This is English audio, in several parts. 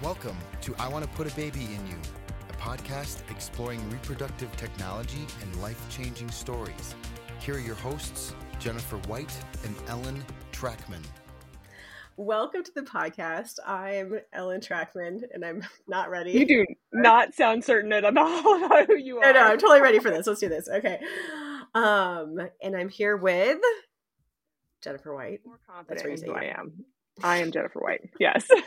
Welcome to I Want to Put a Baby in You, a podcast exploring reproductive technology and life changing stories. Here are your hosts, Jennifer White and Ellen Trachman. Welcome to the podcast. I'm Ellen Trachman, and I'm not ready. You do not sound certain at all about who you are. No, no, I'm totally ready for this. Let's do this. Okay. Um, and I'm here with Jennifer White. More That's where you say who I am. I am Jennifer White. Yes.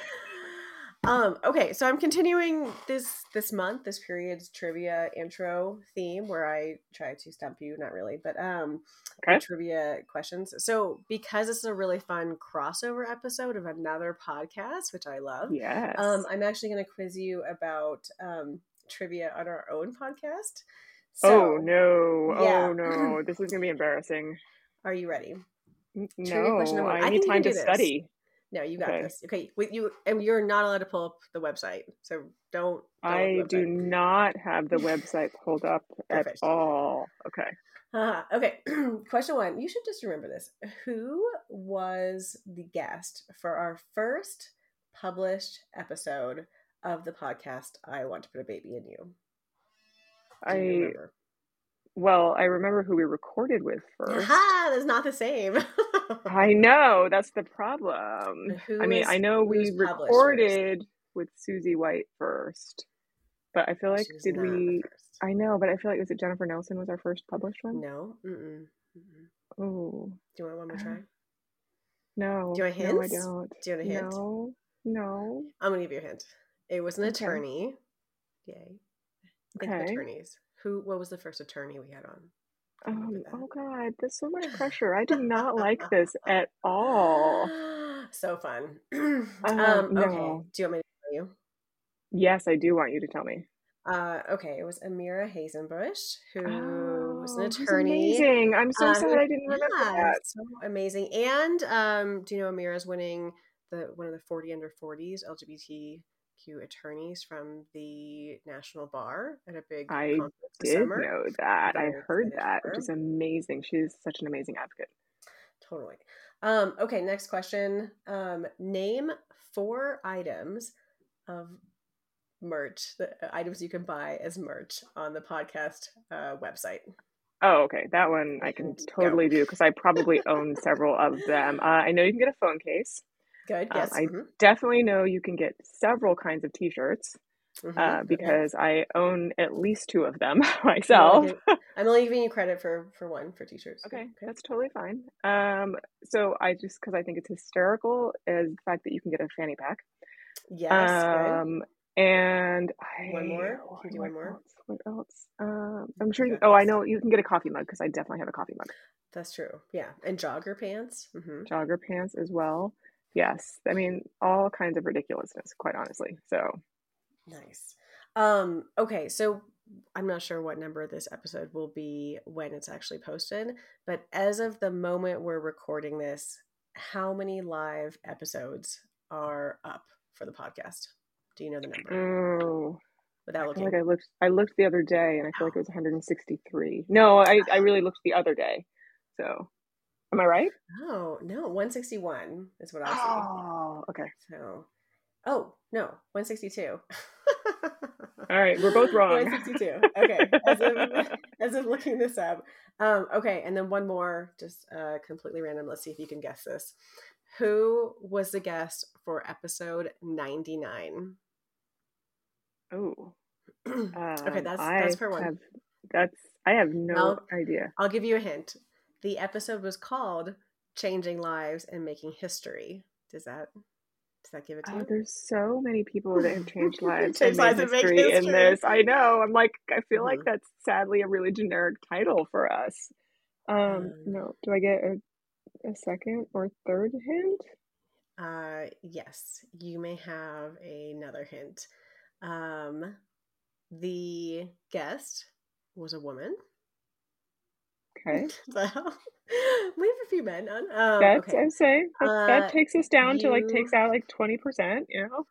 Um, okay, so I'm continuing this this month, this period's trivia intro theme where I try to stump you, not really, but um Okay. trivia questions. So because this is a really fun crossover episode of another podcast, which I love, yes. um, I'm actually gonna quiz you about um trivia on our own podcast. oh no. yeah. Oh no. This is gonna be embarrassing. are you ready? N- Trivia question No, number one. I I need time to this. study. No, you got Okay. this. Okay, with you and you're not allowed to pull up the website. So don't, don't I look at the do not have the website pulled up at all. Okay. Uh, okay, question one. You should just remember this. Who was the guest for our first published episode of the podcast? I want to put a baby in you. Do you I remember? well, I remember who we recorded with first. Ha! That's not the same. I know that's the problem. I mean, was- I know we first? recorded with Susie White first, but I feel like She was did we? I know, but I feel like was it Jennifer Nelson was our first published one? No. Mm-mm. Mm-mm. Oh Do you want one more try? no, Do you want no, I don't. Do you want a hint? No, no. I'm gonna give you a hint. It was an Okay. attorney. Yay. Okay. attorneys. Who? What was the first attorney we had on? Um, oh God, there's so much pressure. I do not like this at all. so fun. Um, um, okay. no. Do you want me to tell you? Yes, I do want you to tell me. Uh, okay, it was Amira Hasenbush, who was an Oh, attorney. amazing. I'm so Um, sad I didn't remember yeah, that. So amazing. And um, do you know Amira's winning the one of the 40 under 40s LGBTQ attorneys from the National Bar at a big I conference Did summer? know that. I heard that, which is amazing. She's such an amazing advocate. Totally. Um, okay, next question. Um, name four items of merch, the uh, items you can buy as merch on the podcast uh, website. Oh, okay. That one I can Go. totally do because I probably own several of them. Uh, I know you can get a phone case. Good. Um, Yes. I mhm, Definitely know you can get several kinds of t-shirts mhm, uh, okay. because I own at least two of them I'm only myself. I'm only giving you credit for for one for t-shirts. Okay, that's totally fine. Um, so I just because I think it's hysterical is the fact that you can get a fanny pack. Yes. good. Um, and I, One more? Can you do what one more? else? What else? Um, I'm sure. You oh, I know you can get a coffee mug because I definitely have a coffee mug. That's true. Yeah, and jogger pants. hmm Jogger pants as well. Yes, I mean all kinds of ridiculousness. Quite honestly. So Nice. Um, okay, so I'm not sure what number this episode will be when it's actually posted, but as of the moment we're recording this, how many live episodes are up for the podcast? Do you know the number? oh, Without I looking. like I looked. I looked the other day and I feel like it was 163. No, I I really looked the other day. So, am I right? Oh, no, 161 is what I see. Oh, okay. So, oh, no, 162. All right, we're both wrong. 162. Okay. As of, as of looking this up. Um, okay. And then one more, just uh, completely random. Let's see if you can guess this. Who was the guest for episode 99? Oh. okay. Um, That's, I that's for one. have, that's I have no I'll- idea. I'll give you a hint. The episode was called Changing Lives and Making History. Does that, does that give it to Oh, you? there's so many people that have changed lives and lives and make history in this. I know. I'm like, I feel like Mhm. that's sadly a really generic title for us. Um, Um, no. Do I get a, a second or third hint? Uh, yes, you may have another hint. Um, the guest was a woman. Okay. So, we have a few men on. Um, That's okay. I'm saying that, Uh, that takes us down to like takes out like twenty percent. You know.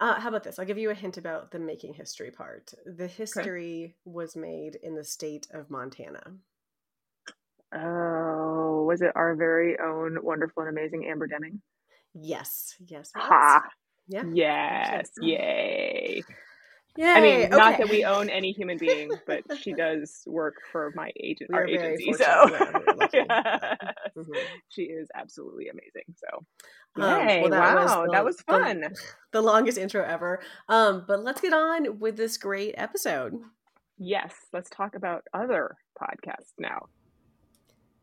Uh, how about this? I'll give you a hint about the making history part. The history was made in the state of Montana. Oh, was it our very own wonderful and amazing Amber Deming? Yes, yes. Ha! Yeah. Yes. Yay. I mean, not that we own any human being, but she does work for my agent, We our agency. So Yeah, we're lucky. Yes. Mhm. she is absolutely amazing. So Um, Yay, well, that was wow, the- that was the- fun. The, longest intro ever. Um, but let's get on with this great episode. yes, let's talk about other podcasts now.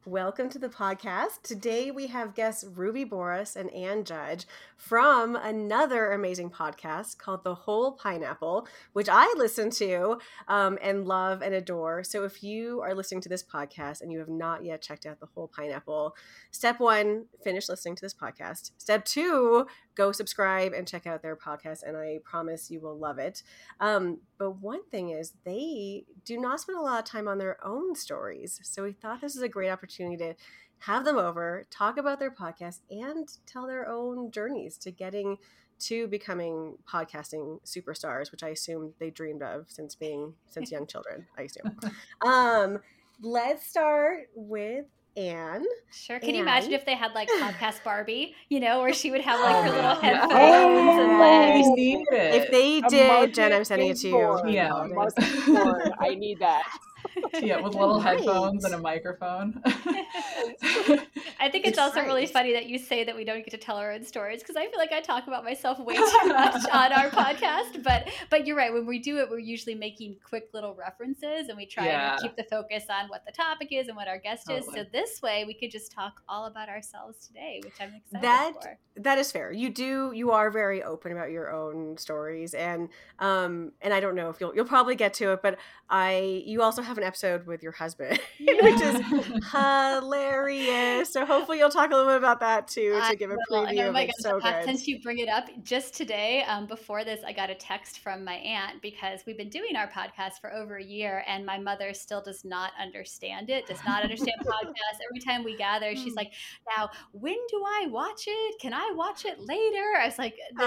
Welcome to the podcast. Today we have guests Ruby Booras and Anne Judge from another amazing podcast called The Whole Pineapple, which I listen to um, and love and adore. So if you are listening to this podcast and you have not yet checked out The Whole Pineapple, step one, finish listening to this podcast. Step two, go subscribe and check out their podcast, and I promise you will love it. Um, but one thing is, they do not spend a lot of time on their own stories. So we thought this is a great opportunity to have them over, talk about their podcast, and tell their own journeys to getting to becoming podcasting superstars, which I assume they dreamed of since being since young children. I assume. Um, let's start with Anne. Sure. Can you imagine if they had like podcast Barbie, you know, where she would have like Oh, her little headphones Oh, and I need it. If they did, Jen, I'm sending it to you. Yeah. A market born. I need that. yeah, with little headphones and a microphone. I think it's, It's also really funny that you say that we don't get to tell our own stories because I feel like I talk about myself way too much on our podcast. But but you're right. When we do it, we're usually making quick little references and we try Yeah. to keep the focus on what the topic is and what our guest is. So this way, we could just talk all about ourselves today, which I'm excited That- for. that is fair. You do you are very open about your own stories and um and I don't know if you'll you'll probably get to it, but I you also have an episode with your husband, which is hilarious. So hopefully you'll talk a little bit about that too to give a. And preview oh my. So uh, good. since you bring it up, just today, um, before this, I got a text from my aunt because we've been doing our podcast for over a year, and my mother still does not understand it. Does not understand podcasts. Every time we gather, she's Hmm. like, "Now, when do I watch it? Can I watch it later?" I was like, "This-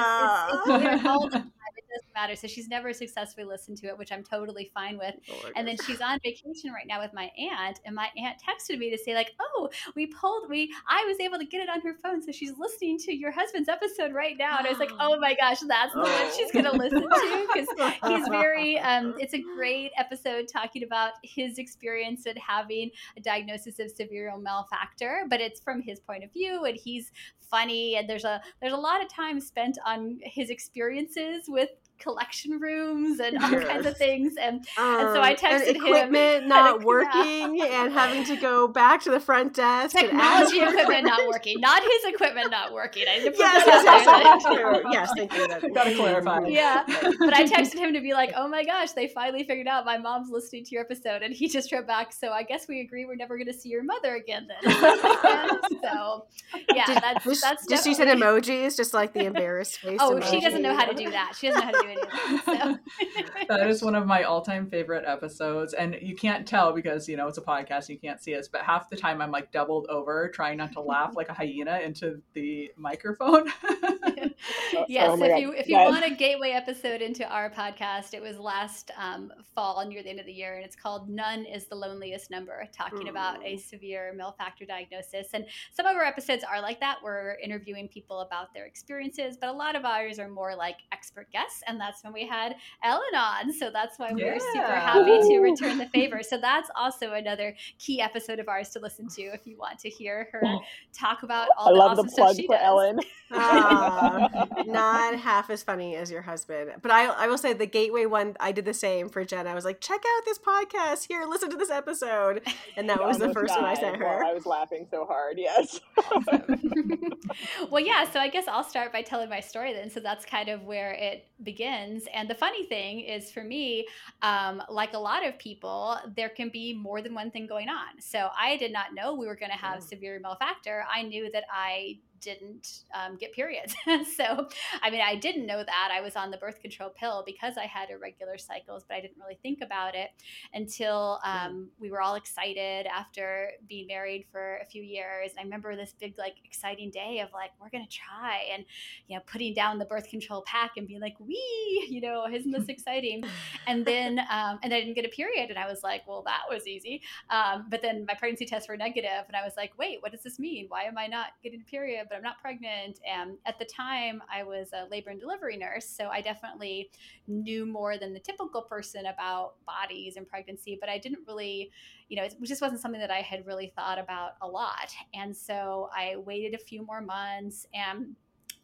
it's, it's there all the time. It doesn't matter." So she's never successfully listened to it, which I'm totally fine with. And then she's on vacation right now with my aunt, and my aunt texted me to say like, "Oh, we pulled we I was able to get it on her phone, so she's listening to your husband's episode right now." And I was like, "Oh my gosh, that's the one she's gonna listen to because he's very um it's a great episode talking about his experience in having a diagnosis of severe male factor but it's from his point of view and he's funny and there's a there's a lot of time spent on his experiences with collection rooms and all kinds of things and Um, so I and texted him. equipment not Yeah. working and having to go back to the front desk and ask technology for equipment not working not his equipment not working I didn't put Yes, that yes, out yes, there. yes, yes, thank you. That- Gotta clarify. Yeah. But I texted him to be like, oh my gosh, they finally figured out my mom's listening to your episode. And he just wrote back, so I guess we agree we're never going to see your mother again then. so, yeah, Did- that's, Just, that's just she said emojis, just like the embarrassed face. Oh, she doesn't know how to do that. She doesn't know how to do So. that is one of my all-time favorite episodes and you can't tell because you know it's a podcast you can't see us but half the time i'm like doubled over trying not to laugh like a hyena into the microphone yes, Oh if God. you if you That- want a gateway episode into our podcast, it was last um, fall near the end of the year, and it's called "None Is the Loneliest Number," talking about a severe male factor diagnosis. And some of our episodes are like that. We're interviewing people about their experiences, but a lot of ours are more like expert guests, and that's when we had Ellen on. So that's why we're super Yeah. happy to return the favor. So that's also another key episode of ours to listen to if you want to hear her talk about all I the love awesome the stuff she for does. Ellen. Ah, not half as funny as your husband. But I, I will say the gateway one, I did the same for Jen. I was like, check out this podcast. Here, listen to this episode. And that was the Almost first one I died sent while her. I was laughing so hard. Yes. well, yeah, so I guess I'll start by telling my story then. So that's kind of where it begins. And the funny thing is, for me, um, like a lot of people, there can be more than one thing going on. So I did not know we were going to have Mm. severe male factor. I knew that I didn't um, get periods. so, I mean, I didn't know that. I was on the birth control pill because I had irregular cycles, but I didn't really think about it until um, we were all excited after being married for a few years. And I remember this big, like, exciting day of like, we're going to try and, you know, putting down the birth control pack and being like, wee, you know, isn't this exciting? and then, um, and I didn't get a period. And I was like, well, that was easy. Um, but then my pregnancy tests were negative, and I was like, wait, what does this mean? Why am I not getting a period? But I'm not pregnant. And at the time, I was a labor and delivery nurse. So I definitely knew more than the typical person about bodies and pregnancy, but I didn't really, you know, it just wasn't something that I had really thought about a lot. And so I waited a few more months and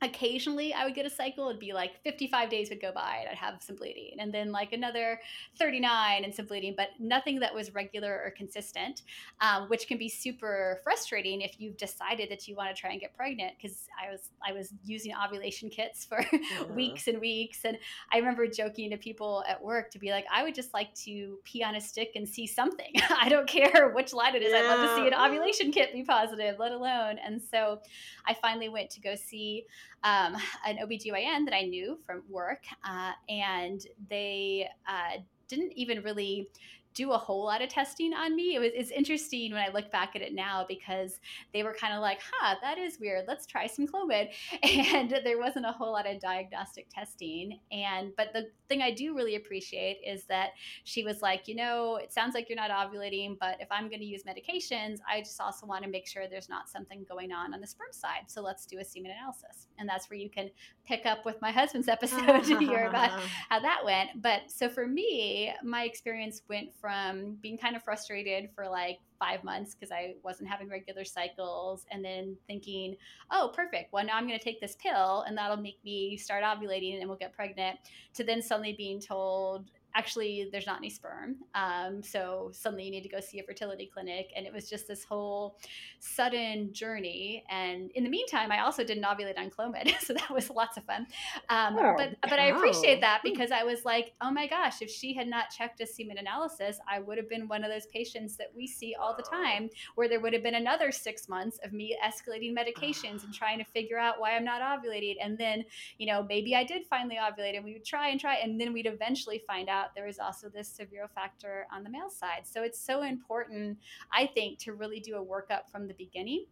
occasionally I would get a cycle. It'd be like 55 days would go by and I'd have some bleeding, and then like another 39 and some bleeding, but nothing that was regular or consistent, um, which can be super frustrating if you've decided that you want to try and get pregnant. Because I was I was using ovulation kits for yeah. weeks and weeks, and I remember joking to people at work to be like, I would just like to pee on a stick and see something. I don't care which line it is. Yeah. I'd love to see an ovulation kit be positive, let alone. And so I finally went to go see um, an OBGYN that I knew from work, uh, and they uh, didn't even really do a whole lot of testing on me. It was it's interesting when I look back at it now because they were kind of like, huh, that is weird. Let's try some Clomid. And there wasn't a whole lot of diagnostic testing. And but the thing I do really appreciate is that she was like, you know, it sounds like you're not ovulating, but if I'm going to use medications, I just also want to make sure there's not something going on on the sperm side. So let's do a semen analysis. And that's where you can pick up with my husband's episode to hear about how that went. But so for me, my experience went from being kind of frustrated for like five months because I wasn't having regular cycles, and then thinking, oh, perfect. Well, now I'm going to take this pill, and that'll make me start ovulating, and we'll get pregnant. To then suddenly being told, actually there's not any sperm um, so suddenly you need to go see a fertility clinic and it was just this whole sudden journey. And in the meantime i also didn't ovulate on clomid so that was lots of fun. Um, oh, but but i appreciate that because i was like oh my gosh if she had not checked a semen analysis i would have been one of those patients that we see all the time where there would have been another six months of me escalating medications and trying to figure out why i'm not ovulating. And then you know maybe i did finally ovulate and we would try and try and then we'd eventually find out there is also this severe factor on the male side. So it's so important, I think, to really do a workup from the beginning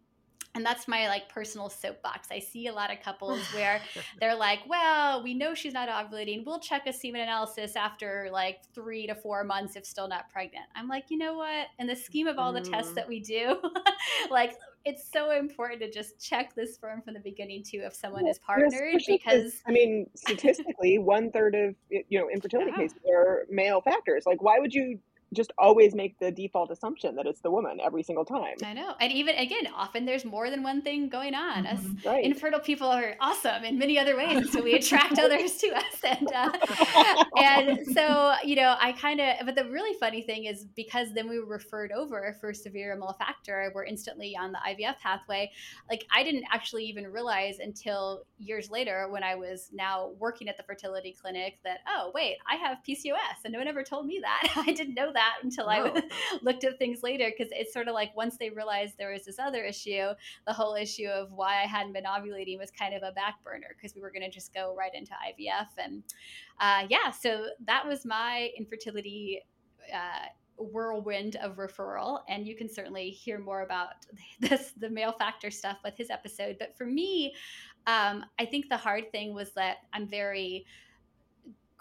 and that's my like personal soapbox. I see a lot of couples where they're like, "Well, we know she's not ovulating. We'll check a semen analysis after like 3 to 4 months if still not pregnant." I'm like, "You know what? In the scheme of all the tests mm. that we do, like it's so important to just check this sperm from the beginning too if someone well, is partnered because I mean, statistically, one third of you know infertility yeah. cases are male factors. Like, why would you just always make the default assumption that it's the woman every single time. I know. And even again, often there's more than one thing going on. Us mm-hmm. right. infertile people are awesome in many other ways. So we attract others to us. And, uh, and so, you know, I kind of, but the really funny thing is because then we were referred over for severe male factor, we're instantly on the IVF pathway. Like I didn't actually even realize until years later when I was now working at the fertility clinic that, oh, wait, I have PCOS. And no one ever told me that. I didn't know that that until I looked at things later because it's sort of like once they realized there was this other issue, the whole issue of why I hadn't been ovulating was kind of a back burner because we were going to just go right into IVF. And uh, yeah, so that was my infertility. Uh, whirlwind of referral and you can certainly hear more about this the male factor stuff with his episode but for me um, i think the hard thing was that i'm very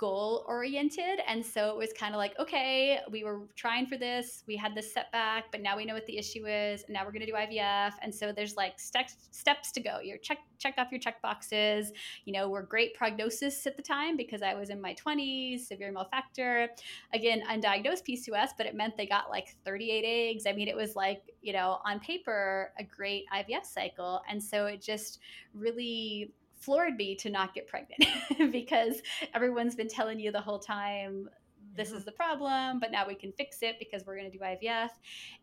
goal oriented. And so it was kind of like, okay, we were trying for this, we had this setback, but now we know what the issue is, and now we're going to do IVF. And so there's like steps steps to go. You're check check off your check boxes. You know, we're great prognosis at the time because I was in my 20s, severe male factor, again undiagnosed PCOS, but it meant they got like 38 eggs. I mean, it was like you know on paper a great IVF cycle, and so it just really floored me to not get pregnant because everyone's been telling you the whole time this is the problem, but now we can fix it because we're going to do IVF.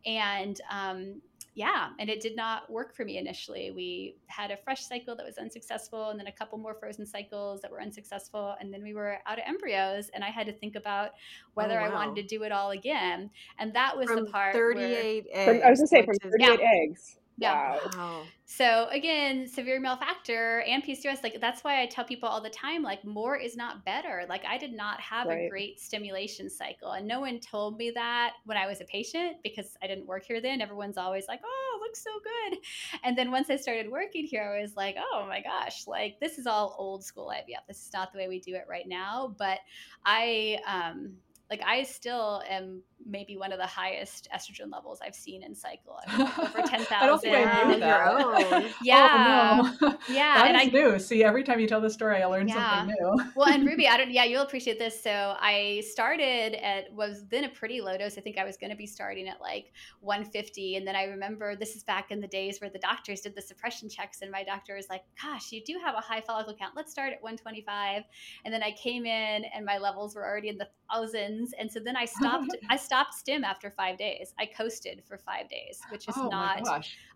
And um, yeah, and it did not work for me initially. We had a fresh cycle that was unsuccessful, and then a couple more frozen cycles that were unsuccessful, and then we were out of embryos, and I had to think about whether oh, wow. I wanted to do it all again. And that was from the part. Thirty-eight where, eggs. I was going to say from thirty-eight yeah. eggs. Yeah. Wow. So again, severe male factor and PCOS, like that's why I tell people all the time, like more is not better. Like I did not have right. a great stimulation cycle. And no one told me that when I was a patient because I didn't work here then. Everyone's always like, oh, looks so good. And then once I started working here, I was like, oh my gosh, like this is all old school IVF. This is not the way we do it right now. But I um Like I still am maybe one of the highest estrogen levels I've seen in cycle. I mean, over ten thousand. I don't think I knew that. Yeah, oh, no. yeah. that and is I, new. See, every time you tell the story, I learn Yeah. something new. well, and Ruby, I don't. Yeah, you'll appreciate this. So I started at was then a pretty low dose. I think I was going to be starting at like 150, and then I remember this is back in the days where the doctors did the suppression checks, and my doctor was like, "Gosh, you do have a high follicle count. Let's start at 125." And then I came in, and my levels were already in the thousands, and so then I stopped. I stopped stim after five days. I coasted for five days, which is oh not.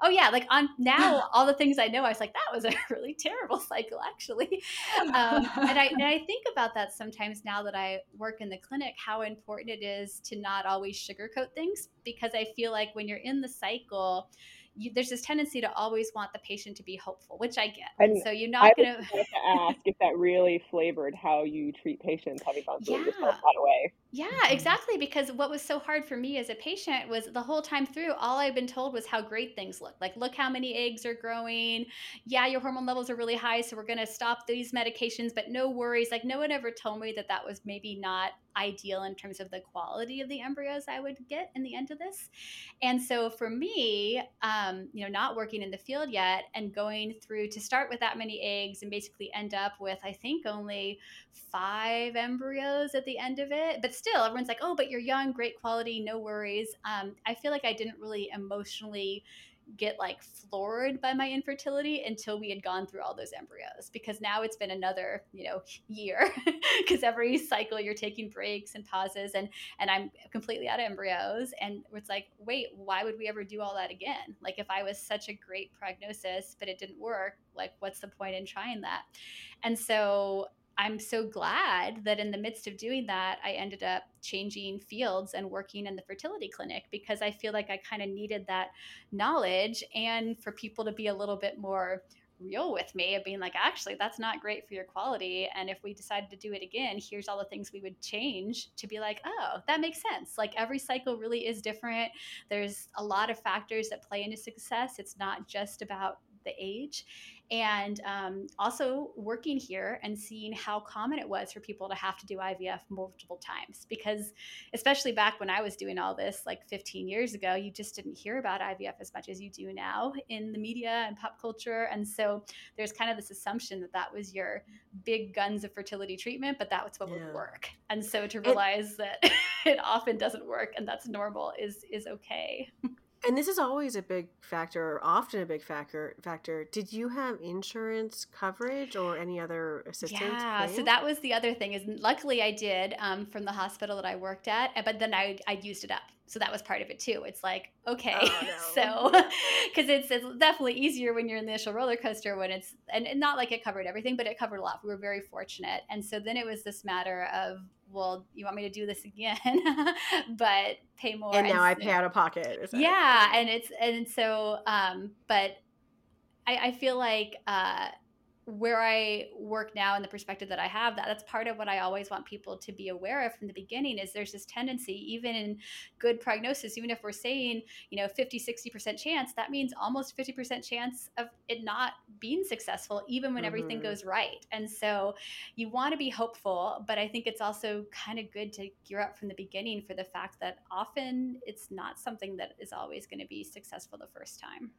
Oh yeah, like on now all the things I know, I was like, that was a really terrible cycle actually. Um, and I and I think about that sometimes now that I work in the clinic, how important it is to not always sugarcoat things because I feel like when you're in the cycle. You, there's this tendency to always want the patient to be hopeful, which I get. And so you're not going to. ask if that really flavored how you treat patients having gone through Yeah. lot of way. Yeah, exactly. Because what was so hard for me as a patient was the whole time through, all I've been told was how great things look. Like, look how many eggs are growing. Yeah, your hormone levels are really high, so we're going to stop these medications, but no worries. Like, no one ever told me that that was maybe not ideal in terms of the quality of the embryos I would get in the end of this. And so for me, um, you know, not working in the field yet and going through to start with that many eggs and basically end up with, I think, only five embryos at the end of it. But still, everyone's like, oh, but you're young, great quality, no worries. Um, I feel like I didn't really emotionally get like floored by my infertility until we had gone through all those embryos because now it's been another you know year because every cycle you're taking breaks and pauses and and i'm completely out of embryos and it's like wait why would we ever do all that again? Like if i was such a great prognosis but it didn't work like what's the point in trying that? And so I'm so glad that in the midst of doing that, I ended up changing fields and working in the fertility clinic because I feel like I kind of needed that knowledge and for people to be a little bit more real with me of being like, actually, that's not great for your quality. And if we decided to do it again, here's all the things we would change to be like, oh, that makes sense. Like every cycle really is different. There's a lot of factors that play into success. It's not just about the age and um, also working here and seeing how common it was for people to have to do IVF multiple times. Because, especially back when I was doing all this, like 15 years ago, you just didn't hear about IVF as much as you do now in the media and pop culture. And so there's kind of this assumption that that was your big guns of fertility treatment, but that was what Yeah. would work. And so to realize that it often doesn't work and that's normal is is okay. And this is always a big factor, or often a big factor. Factor. Did you have insurance coverage or any other assistance? Yeah, so that was the other thing is luckily I did um, from the hospital that I worked at, uh, but then I I used it up. So that was part of it too. It's like okay, Oh, so because it's, it's definitely easier when you're in the initial roller coaster when it's and, and not like it covered everything, but it covered a lot. We were very fortunate, and so then it was this matter of well, you want me to do this again, but pay more. and now I pay out of pocket. yeah and it's and so um but i i feel like uh where I work now and the perspective that I have, that that's part of what I always want people to be aware of from the beginning is there's this tendency, even in good prognosis, even if we're saying, you know, 50, 60% chance, that means almost 50% chance of it not being successful, even when everything Mhm. goes right. And so you want to be hopeful, but I think it's also kind of good to gear up from the beginning for the fact that often it's not something that is always going to be successful the first time.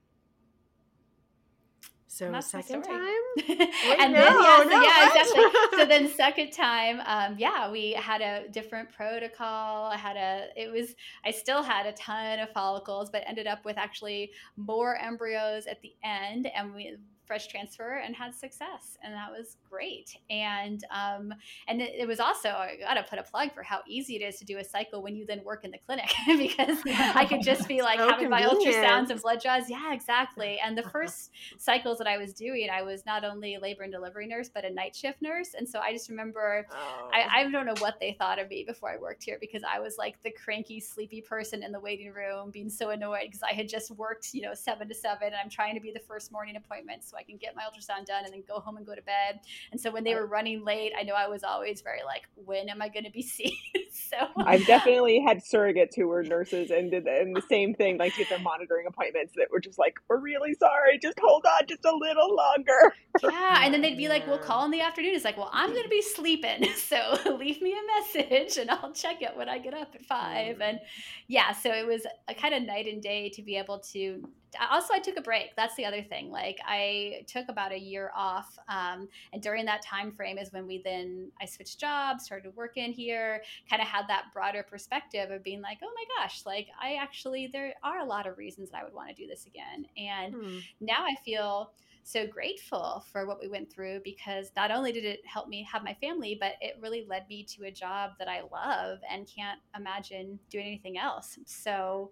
So And that's second time. and no, then yeah, so yeah, exactly. so then second time, um, yeah, we had a different protocol. I had a, it was, I still had a ton of follicles, but ended up with actually more embryos at the end, and we fresh transfer and had success, and that was great. And um, and it, it was also, I got to put a plug for how easy it is to do a cycle when you then work in the clinic because I could just be like So having my ultrasounds and blood draws. Yeah, exactly. And the first cycles that I was doing, I was not only a labor and delivery nurse, but a night shift nurse. And so I just remember, Oh. I, I don't know what they thought of me before I worked here because I was like the cranky, sleepy person in the waiting room, being so annoyed because I had just worked, you know, seven to seven, and I'm trying to be the first morning appointment so I can get my ultrasound done and then go home and go to bed. And so when they were running late, I know I was always very like, when am I going to be seen? so I've definitely had surrogates who were nurses and did the, and the same thing, like get them monitoring appointments that were just like, we're really sorry, just hold on just a little longer. Yeah, and then they'd be like, we'll call in the afternoon. It's like, well, I'm going to be sleeping, so leave me a message and I'll check it when I get up at five. Mm-hmm. And yeah, so it was a kind of night and day to be able to also i took a break that's the other thing like i took about a year off um, and during that time frame is when we then i switched jobs started working here kind of had that broader perspective of being like oh my gosh like i actually there are a lot of reasons that i would want to do this again and hmm. now i feel so grateful for what we went through because not only did it help me have my family, but it really led me to a job that I love and can't imagine doing anything else. So,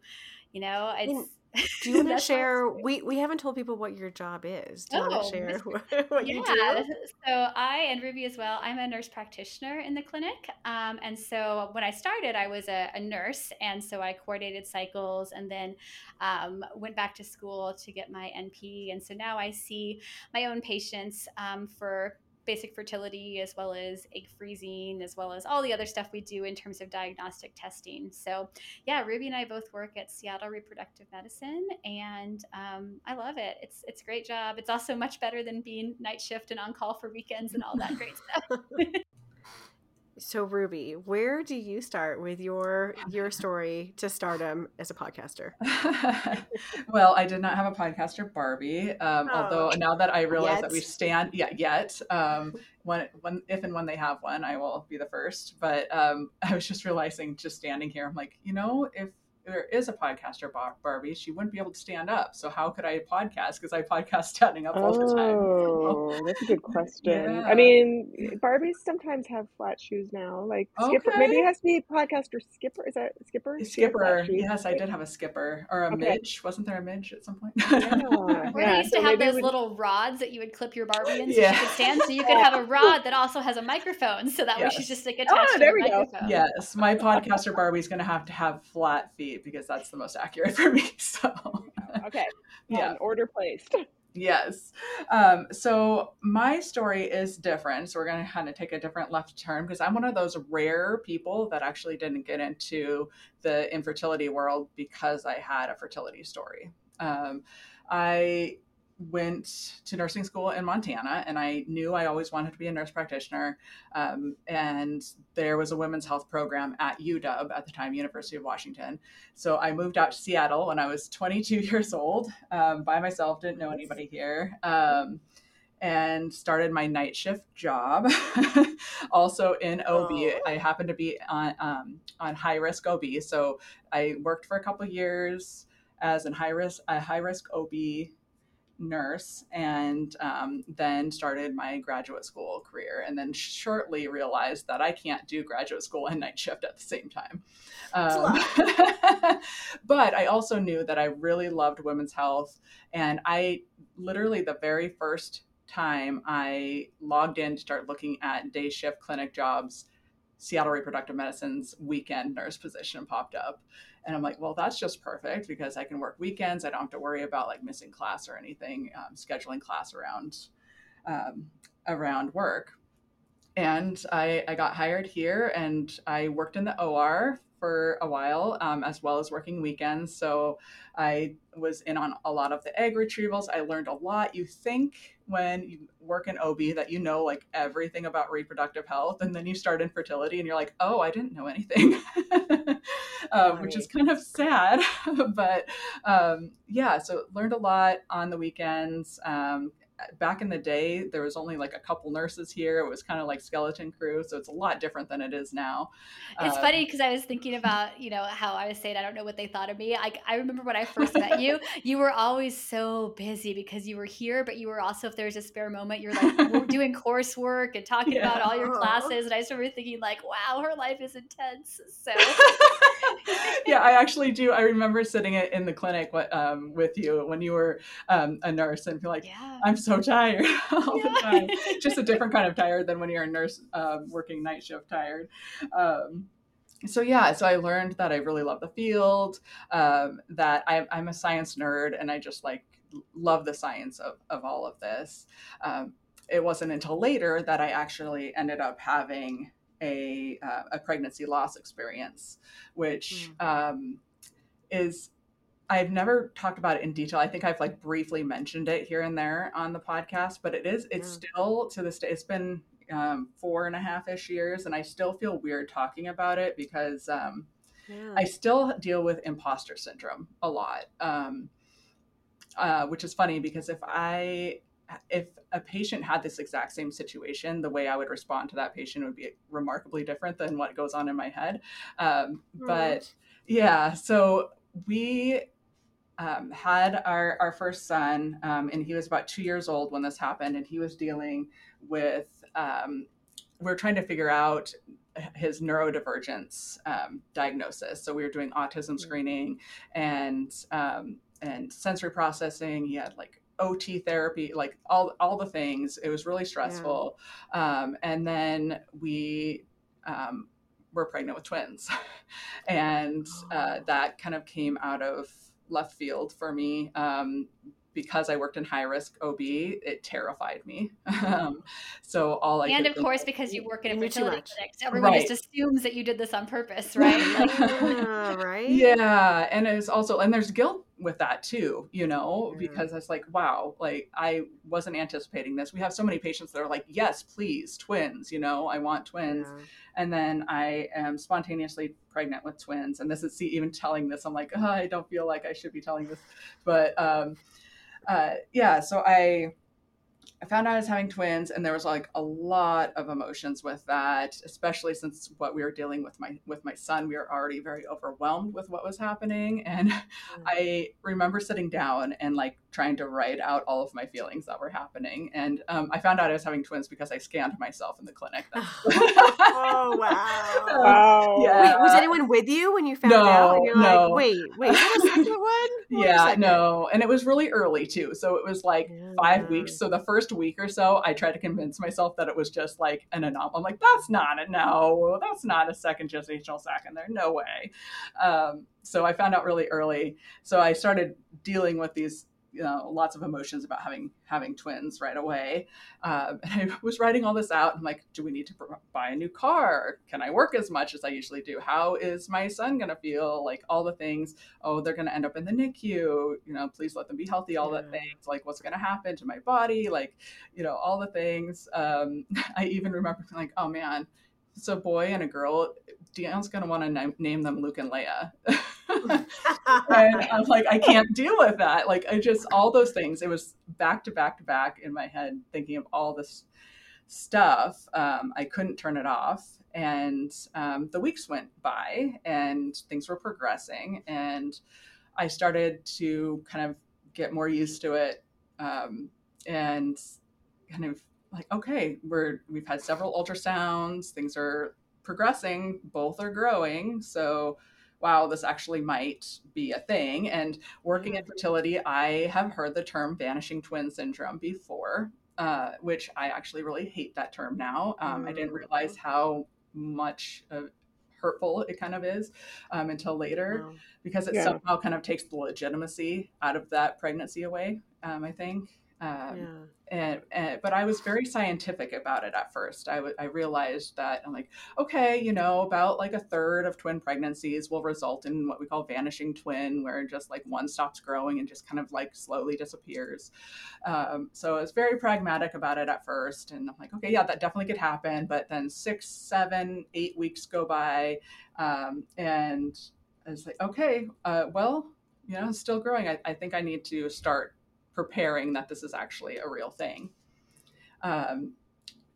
you know, it's do you want to share? We we haven't told people what your job is. Do you oh, want to share what yeah. you do? So I and Ruby as well. I'm a nurse practitioner in the clinic, um, and so when I started, I was a, a, nurse, and so I coordinated cycles, and then um, went back to school to get my NP, and so now I see my own patients um, for basic fertility as well as egg freezing as well as all the other stuff we do in terms of diagnostic testing. So yeah ruby and i both work at seattle reproductive medicine and um, i love it. It's it's a great job. It's also much better than being night shift and on call for weekends and all that great stuff so ruby where do you start with your your story to stardom as a podcaster well i did not have a podcaster barbie um, oh. although now that i realize yet. that we stand yeah yet um, when when if and when they have one i will be the first but um, i was just realizing just standing here i'm like you know if there is a podcaster Barbie, she wouldn't be able to stand up. So how could I podcast? Because I podcast standing up all the time. Oh, that's a good question. Yeah. I mean, Barbies sometimes have flat shoes now. Like Skipper, okay. maybe it has to be podcaster Skipper. Is that Skipper? Skipper. Yes, I did have a Skipper or a okay. Midge. Wasn't there a Midge at some point? Yeah. Where yeah. used so to have those we... little rods that you would clip your Barbie in so yeah. she could stand. So you could have a rod that also has a microphone. So that yes. way she's just like ah, attached oh, there to the we microphone. Go. Yes, my podcaster Barbie's going to have to have flat feet because that's the most accurate for me. So okay, yeah, order placed. Yes. Um, so my story is different. So we're going to kind of take a different left turn because I'm one of those rare people that actually didn't get into the infertility world because I had a fertility story. Um, I went to nursing school in Montana, and I knew I always wanted to be a nurse practitioner. Um, and there was a women's health program at UW at the time, University of Washington. So I moved out to Seattle when I was 22 years old um, by myself, didn't know anybody here. Um, and started my night shift job, also in OB. Oh. I happened to be on um, on high risk OB, so I worked for a couple years as a high risk a high risk OB nurse and um, then started my graduate school career and then shortly realized that i can't do graduate school and night shift at the same time. Um, but i also knew that i really loved women's health and i literally the very first time i logged in to start looking at day shift clinic jobs seattle reproductive medicine's weekend nurse position popped up and I'm like, well, that's just perfect because I can work weekends. I don't have to worry about like missing class or anything, um, scheduling class around um, around work. And I, I got hired here and I worked in the OR for a while, um, as well as working weekends. So I was in on a lot of the egg retrievals. I learned a lot. You think when you work in OB that you know like everything about reproductive health, and then you start infertility and you're like, oh, I didn't know anything, um, which is kind of sad. but um, yeah, so learned a lot on the weekends. Um, back in the day, there was only like a couple nurses here. It was kind of like skeleton crew, so it's a lot different than it is now. It's um, funny because I was thinking about you know how I was saying I don't know what they thought of me. I I remember when I first met you, you were always so busy because you were here, but you were also if there was a spare moment, you're like doing coursework and talking yeah. about all your classes. And I just remember thinking like, wow, her life is intense. So yeah, I actually do. I remember sitting in the clinic um, with you when you were um, a nurse and feel like, yeah. I'm so tired all yeah. the time. Just a different kind of tired than when you're a nurse um, working night shift tired. Um, so yeah, so I learned that I really love the field, um, that I, I'm a science nerd, and I just like love the science of, of all of this. Um, it wasn't until later that I actually ended up having a uh, a pregnancy loss experience, which mm. um, is I've never talked about it in detail. I think I've like briefly mentioned it here and there on the podcast, but it is it's yeah. still to this day. It's been um, four and a half ish years, and I still feel weird talking about it because um, yeah. I still deal with imposter syndrome a lot. Um, uh, which is funny because if I if a patient had this exact same situation, the way I would respond to that patient would be remarkably different than what goes on in my head. Um, But yeah, so we um, had our, our first son, um, and he was about two years old when this happened, and he was dealing with, um, we are trying to figure out his neurodivergence um, diagnosis. So we were doing autism screening and um, and sensory processing. He had like OT therapy, like all all the things. It was really stressful. Yeah. Um, and then we um, were pregnant with twins, and uh, oh. that kind of came out of left field for me. Um, because I worked in high risk OB, it terrified me. um, so all I and of course because you work in a fertility clinic, so everyone right. just assumes that you did this on purpose, right? Like, yeah, right. Yeah, and it's also and there's guilt with that too, you know, yeah. because it's like wow, like I wasn't anticipating this. We have so many patients that are like, yes, please, twins. You know, I want twins, yeah. and then I am spontaneously pregnant with twins, and this is see even telling this, I'm like, oh, I don't feel like I should be telling this, but. um uh, yeah, so I I found out I was having twins, and there was like a lot of emotions with that, especially since what we were dealing with my with my son, we were already very overwhelmed with what was happening. And mm. I remember sitting down and like trying to write out all of my feelings that were happening. And um, I found out I was having twins because I scanned myself in the clinic. oh wow! wow. Yeah. Wait, was anyone with you when you found no, out? And you're no. like, wait, wait, is that a second one? yeah, no, and it was really early too, so it was like yeah. five weeks. So the first week or so, I tried to convince myself that it was just like an anomaly. I'm like, that's not a no, that's not a second gestational sac in there. No way. Um, so I found out really early. So I started dealing with these you know lots of emotions about having having twins right away. Um, and i was writing all this out i'm like do we need to buy a new car? Can i work as much as i usually do? How is my son going to feel? Like all the things. Oh they're going to end up in the nicu. You know please let them be healthy all yeah. the things. Like what's going to happen to my body? Like you know all the things. Um, i even remember like oh man. It's a boy and a girl going to want to na- name them Luke and Leia. and I'm like, I can't deal with that. Like, I just, all those things, it was back to back to back in my head, thinking of all this stuff. Um, I couldn't turn it off. And um, the weeks went by and things were progressing. And I started to kind of get more used to it um, and kind of like okay we're we've had several ultrasounds things are progressing both are growing so wow, this actually might be a thing. And working in fertility, I have heard the term vanishing twin syndrome before, uh, which I actually really hate that term now. Um, I didn't realize mm. how much uh, hurtful it kind of is um, until later because it yeah. somehow kind of takes the legitimacy out of that pregnancy away, um, I think. Um, yeah. And, and, but I was very scientific about it at first. I, w- I realized that I'm like, okay, you know, about like a third of twin pregnancies will result in what we call vanishing twin, where just like one stops growing and just kind of like slowly disappears. Um, so I was very pragmatic about it at first, and I'm like, okay, yeah, that definitely could happen. But then six, seven, eight weeks go by, um, and I was like, okay, uh, well, you know, it's still growing. I, I think I need to start preparing that this is actually a real thing. Um,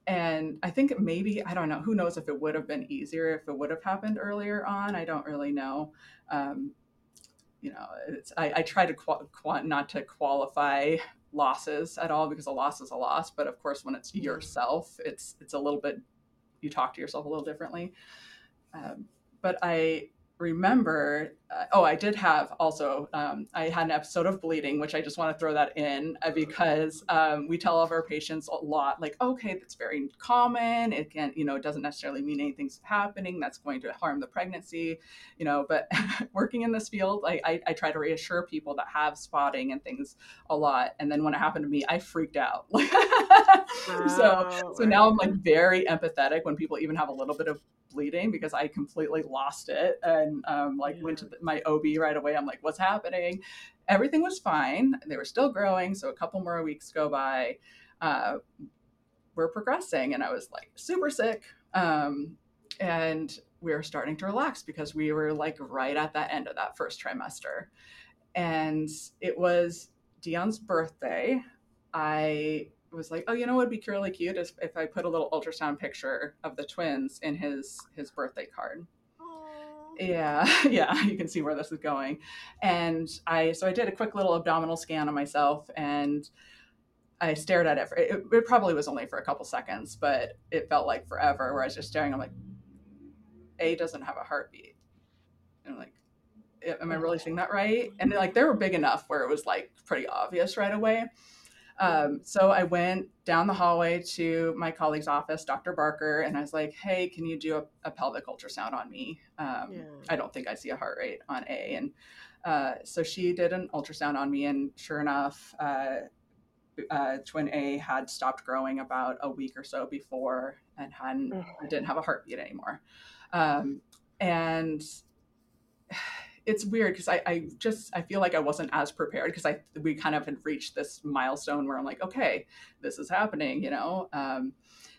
and I think maybe, I don't know, who knows if it would have been easier if it would have happened earlier on. I don't really know. Um, you know, I, I, try to qu- qu- not to qualify losses at all because a loss is a loss. But of course, when it's yourself, it's it's a little bit you talk to yourself a little differently. Um, but I remember uh, oh i did have also um, i had an episode of bleeding which i just want to throw that in uh, because um, we tell all of our patients a lot like okay that's very common it can you know it doesn't necessarily mean anything's happening that's going to harm the pregnancy you know but working in this field I, I, I try to reassure people that have spotting and things a lot and then when it happened to me i freaked out. So so now i'm like very empathetic when people even have a little bit of bleeding because I completely lost it and um, like yeah. went to the, my OB right away. I'm like, what's happening? Everything was fine. They were still growing. So a couple more weeks go by. Uh, we're progressing. And I was like super sick. Um, and we were starting to relax because we were like right at that end of that first trimester. And it was Dion's birthday. I was like, oh, you know what would be really cute is if I put a little ultrasound picture of the twins in his his birthday card. Yeah, yeah, you can see where this is going. And I so I did a quick little abdominal scan of myself and I stared at it. For, it, it probably was only for a couple seconds, but it felt like forever. Where I was just staring. I'm like, A doesn't have a heartbeat. And I'm like, am I really seeing that right? And like they were big enough where it was like pretty obvious right away. Um, so I went down the hallway to my colleague's office, Dr. Barker, and I was like, "Hey, can you do a, a pelvic ultrasound on me? Um, yeah. I don't think I see a heart rate on A." And uh, so she did an ultrasound on me, and sure enough, uh, uh, twin A had stopped growing about a week or so before, and hadn't didn't have a heartbeat anymore. Um, and it's weird because I, I just I feel like I wasn't as prepared because I we kind of had reached this milestone where I'm like, okay, this is happening, you know. Um,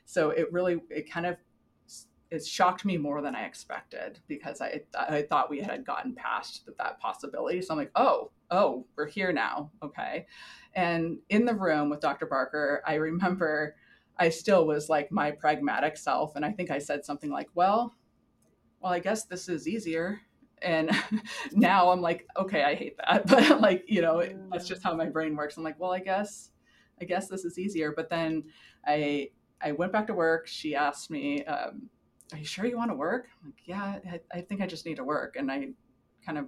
so it really it kind of it shocked me more than I expected because I I thought we had gotten past that possibility. So I'm like, oh, oh, we're here now, okay. And in the room with Dr. Barker, I remember I still was like my pragmatic self, and I think I said something like, well, well, I guess this is easier and now i'm like okay i hate that but like you know that's just how my brain works. I'm like well i guess i guess this is easier. But then i i went back to work. She asked me um, are you sure you want to work? I'm like yeah I, I think i just need to work. And i kind of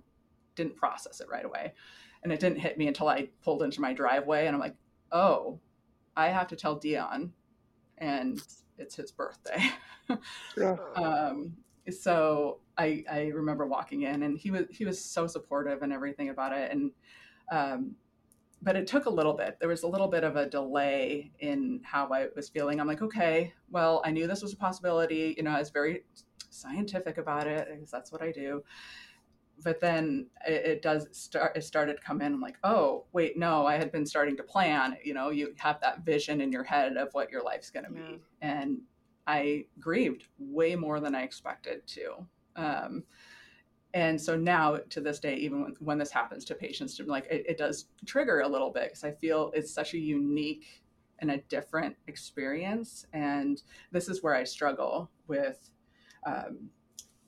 didn't process it right away. And it didn't hit me until i pulled into my driveway and i'm like oh i have to tell dion and it's his birthday. Yeah. um, so I, I remember walking in and he was he was so supportive and everything about it. And um, but it took a little bit. There was a little bit of a delay in how i was feeling. I'm like okay well i knew this was a possibility. You know i was very scientific about it because that's what i do. But then it, it, does start it started to come in. I'm like oh wait no i had been starting to plan. You know you have that vision in your head of what your life's going to yeah. be and I grieved way more than I expected to. Um, and so now to this day, even when, when this happens to patients, like it, it does trigger a little bit because I feel it's such a unique and a different experience. And this is where I struggle with um,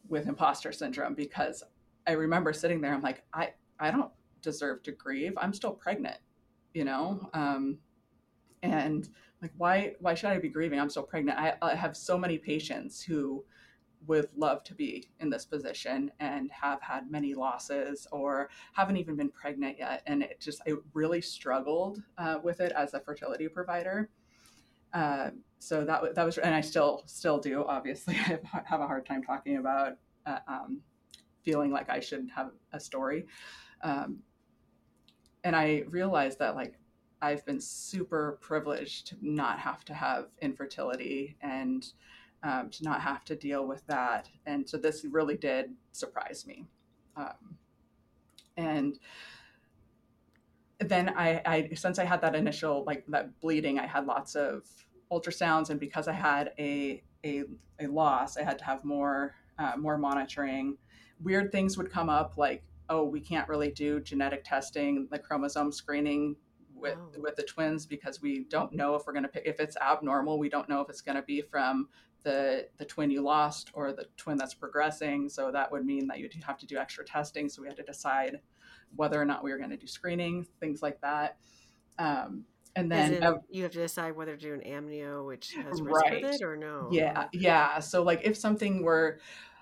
with imposter syndrome because I remember sitting there, I'm like, I I don't deserve to grieve. I'm still pregnant, you know. Um, and like why why should i be grieving? I'm still pregnant. I, I, have so many patients who would love to be in this position and have had many losses or haven't even been pregnant yet. And it just i really struggled uh, with it as a fertility provider. Uh, so that that was and i still still do obviously. I have a hard time talking about uh, um, feeling like i should have a story. Um, and i realized that like I've been super privileged to not have to have infertility and um, to not have to deal with that. And so this really did surprise me. Um, and then I, I, since I had that initial, like that bleeding, I had lots of ultrasounds. And because I had a, a, a loss, I had to have more, uh, more monitoring. Weird things would come up like, oh, we can't really do genetic testing, the chromosome screening with wow. with the twins because we don't know if we're going to pick if it's abnormal we don't know if it's going to be from the the twin you lost or the twin that's progressing. So that would mean that you'd have to do extra testing. So we had to decide whether or not we were going to do screening things like that. Um, and then it, you have to decide whether to do an amnio which has risk right. with it or no? Yeah yeah. So like if something were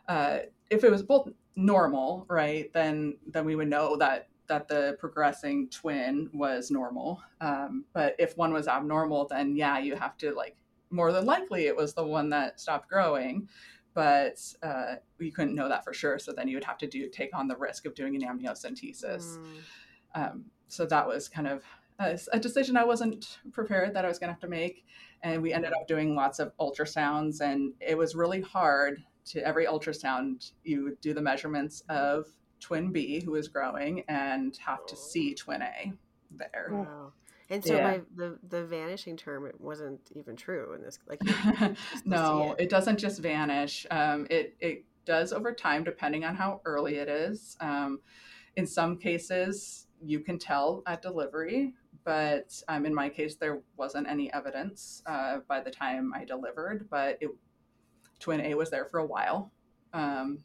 uh, if it was both normal, right, then then we would know that that the progressing twin was normal. Um, but if one was abnormal, then yeah, you have to like more than likely it was the one that stopped growing. But uh, we couldn't know that for sure. So then you would have to do take on the risk of doing an amniocentesis. Mm. Um, so that was kind of a, a, decision I wasn't prepared that I was going to have to make. And we ended up doing lots of ultrasounds, and it was really hard. To every ultrasound, you would do the measurements of twin B who is growing and have to see twin A there. Wow. And so yeah. my, the the vanishing term it wasn't even true in this like no, it. it. doesn't just vanish. Um, it it does over time depending on how early it is. Um, in some cases you can tell at delivery, but um, in my case there wasn't any evidence uh, by the time I delivered. But it, twin A was there for a while. Um,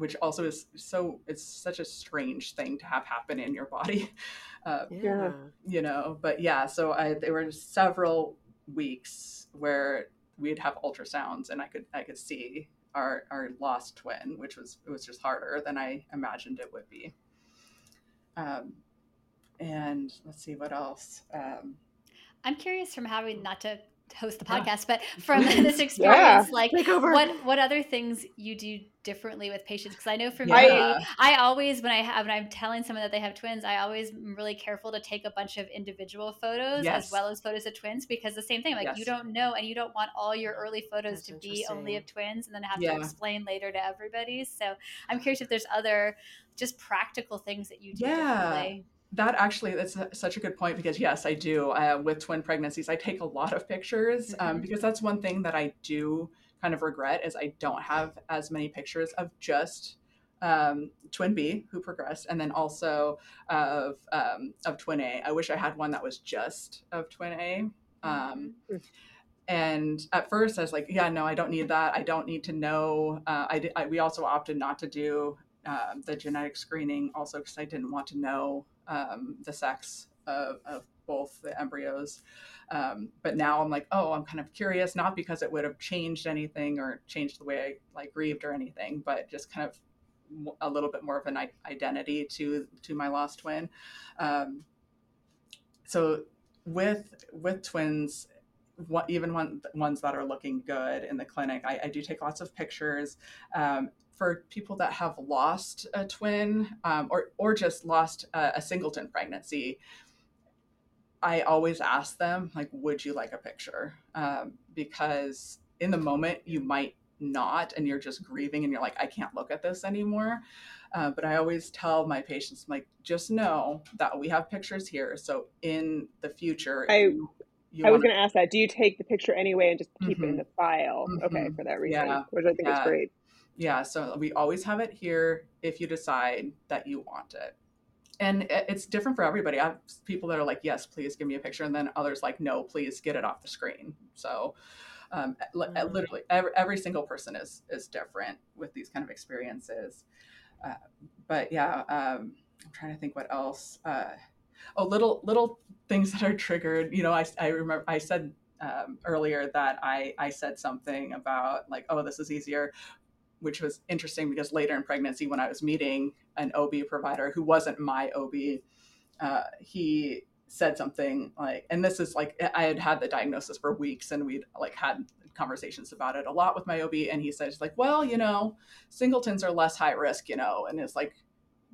which also is so it's such a strange thing to have happen in your body. Uh, yeah. You know but yeah so i there were several weeks where we'd have ultrasounds and i could i could see our our lost twin which was it was just harder than i imagined it would be. Um, and let's see what else. Um, i'm curious from having not to host the podcast, yeah. but from this experience, yeah. like what what other things you do differently with patients? Because I know for yeah. me, I always when I have when I'm telling someone that they have twins, I always am really careful to take a bunch of individual photos yes. as well as photos of twins because the same thing, like yes. you don't know and you don't want all your early photos That's to be only of twins and then have to explain later to everybody. So I'm curious if there's other just practical things that you do differently that actually that's such a good point because yes i do uh, with twin pregnancies i take a lot of pictures um, mm-hmm. because that's one thing that i do kind of regret is i don't have as many pictures of just um, twin b who progressed and then also of um, of twin a i wish i had one that was just of twin a um, mm-hmm. and at first i was like yeah no i don't need that i don't need to know uh, I, I, we also opted not to do uh, the genetic screening also because i didn't want to know um, the sex of, of, both the embryos. Um, but now I'm like, oh, I'm kind of curious, not because it would have changed anything or changed the way I like grieved or anything, but just kind of a little bit more of an identity to to my lost twin. Um, so with with twins, what, even one, ones that are looking good in the clinic, I, I do take lots of pictures. Um, for people that have lost a twin um, or or just lost a, a, singleton pregnancy, I always ask them like, "Would you like a picture?" Um, because in the moment you might not, and you're just grieving, and you're like, "I can't look at this anymore." Uh, but I always tell my patients, like, just know that we have pictures here. So in the future, I, you, you I was going to ask that. Do you take the picture anyway and just keep mm-hmm. it in mm-hmm. the file? Mm-hmm. Okay, for that reason, yeah. which I think yeah. is great. Yeah, so we always have it here if you decide that you want it. And it's different for everybody. I have people that are like, yes, please give me a picture. And then others like, no, please get it off the screen. So um, mm-hmm. literally every, every, single person is, is different with these kind of experiences. Uh, but yeah, um, I'm trying to think what else. Uh, oh, little, little things that are triggered. You know, I, I remember I said um, earlier that I, I said something about like, oh, this is easier which was interesting because later in pregnancy, when I was meeting an OB provider who wasn't my OB, uh, he said something like, and this is like, I had had the diagnosis for weeks and we'd like had conversations about it a lot with my OB. And he says like, well, you know, singletons are less high risk, you know, and it's like,